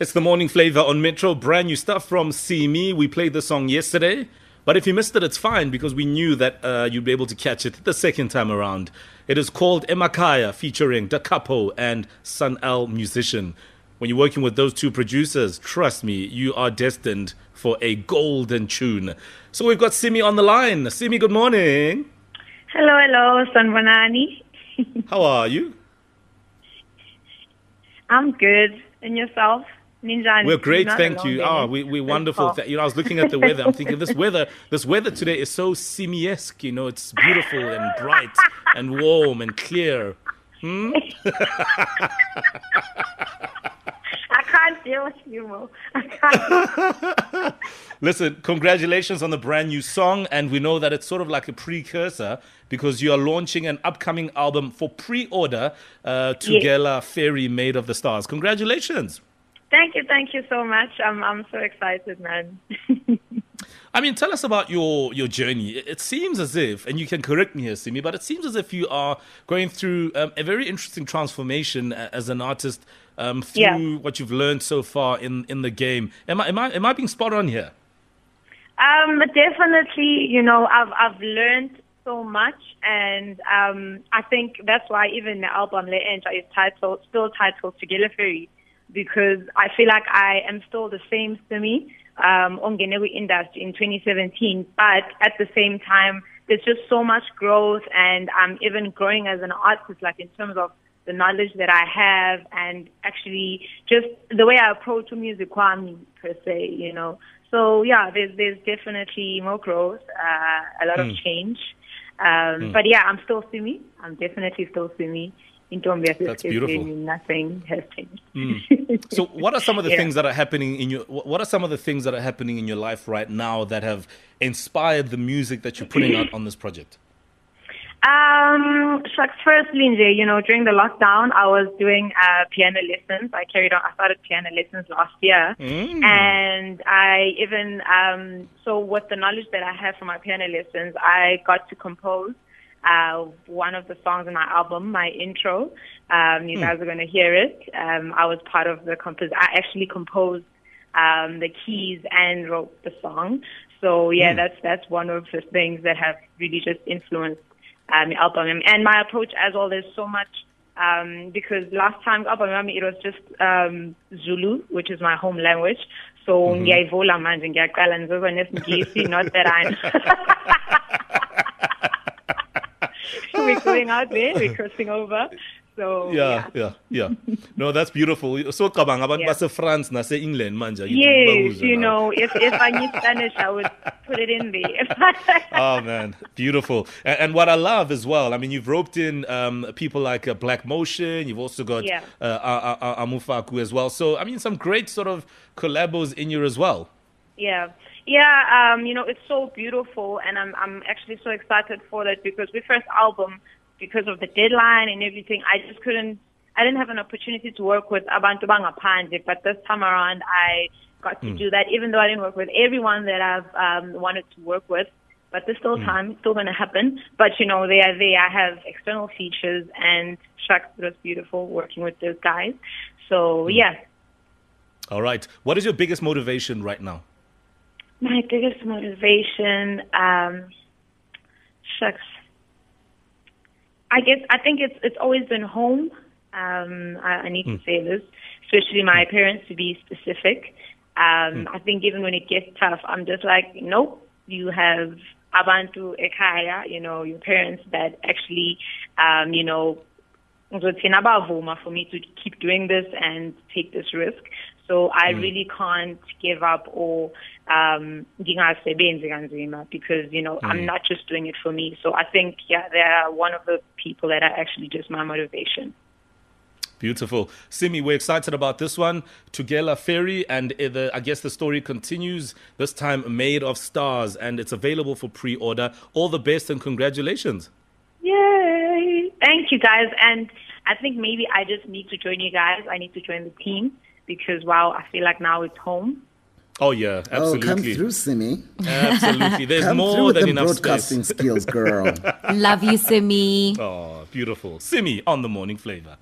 It's the morning flavor on Metro. Brand new stuff from Simmy. We played the song yesterday. But if you missed it, it's fine because we knew that uh, you'd be able to catch it the second time around. It is called Emakhaya featuring Da Capo and Sun-EL Musician. When you're working with those two producers, trust me, you are destined for a golden tune. So we've got Simmy on the line. Simmy, good morning. Hello, hello, Sanvanani. How are you? I'm good. And yourself? Ninja. We're great, thank you. Ah, we we wonderful. You know, I was looking at the weather. I'm thinking this weather, this weather today is so simiesque. You know, it's beautiful and bright and warm and clear. Hmm? I can't deal with you, Mo. I can't. Listen, congratulations on the brand new song, and we know that it's sort of like a precursor because you are launching an upcoming album for pre-order, uh, Tugela Yes. Fairy Made of the Stars. Congratulations. Thank you, thank you so much. I'm I'm so excited, man. I mean, tell us about your your journey. It seems as if, and you can correct me here, Simmy, but it seems as if you are going through um, a very interesting transformation as an artist um, through Yeah. what you've learned so far in, in the game. Am I am I am I being spot on here? Um, definitely, you know, I've I've learned so much, and um, I think that's why even the album Le Enja is titled still titled Tugela Fairy, because I feel like I am still the same Simmy um, on Genewi industry in 2017, but at the same time, there's just so much growth, and I'm even growing as an artist, like in terms of the knowledge that I have and actually just the way I approach music per se, you know. So yeah, there's there's definitely more growth, uh, a lot of change. Um, But yeah, I'm still Simmy. I'm definitely still Simmy. In Tombia, That's beautiful. Nothing has changed. So, what are some of the Yeah. things that are happening in your? What are some of the things that are happening in your life right now that have inspired the music that you're putting out on this project? Um, Shucks, firstly, Nje, you know, during the lockdown, I was doing uh, piano lessons. I carried on. I started piano lessons last year, and I even um, so with the knowledge that I have from my piano lessons, I got to compose uh, one of the songs in my album, my intro. Um, you guys are going to hear it. Um, I was part of the compos. I actually composed um, the keys and wrote the song. So yeah, that's that's one of the things that have really just influenced um, the album. And my approach as well, there's so much um, because last time album yami, it was just um, Zulu, which is my home language. So ngiyayivula manje ngiyaqala ngizoba nesingisi, not that I'm we're going out there, we're crossing over. So Yeah, yeah, yeah. No, that's beautiful. So, cabang abantu Yeah. base France nase England manje. Yes, you know, if if I knew Spanish, I would put it in there. Oh man, beautiful! And, and what I love as well, I mean, you've roped in um, people like uh, Black Motion. You've also got Yeah. uh, Ami Faku as well. So, I mean, some great sort of collabos in here as well. Yeah. Yeah, um, you know, it's so beautiful and I'm I'm actually so excited for that because with first album, because of the deadline and everything, I just couldn't I didn't have an opportunity to work with Abantu Bangaphandle, but this time around I got to do that even though I didn't work with everyone that I've um wanted to work with. But there's still time, it's still gonna happen. But you know, they are there. I have external features and shucks, it was beautiful working with those guys. So yeah. All right. What is your biggest motivation right now? My biggest motivation, um, shucks. I guess I think it's it's always been home. Um, I, I need to say this, especially my parents to be specific. Um, I think even when it gets tough, I'm just like, nope. You have abantu ekaya, you know, your parents that actually, um, you know, for me to keep doing this and take this risk. So I really can't give up or um because you know I'm not just doing it for me. So I think yeah, they're one of the people that are actually just my motivation. Beautiful. Simmy, we're excited about this one. Tugela Fairy, and uh, the, I guess the story continues, this time made of stars, and it's available for pre order. All the best and congratulations. Yay! Thank you guys. And I think maybe I just need to join you guys. I need to join the team because wow, I feel like now it's home. Oh, yeah, absolutely. Oh, come absolutely. through, Simmy. Absolutely. There's Come through more with than the enough broadcasting space. skills, girl. Love you, Simmy. Oh, beautiful. Simmy on the morning flavor.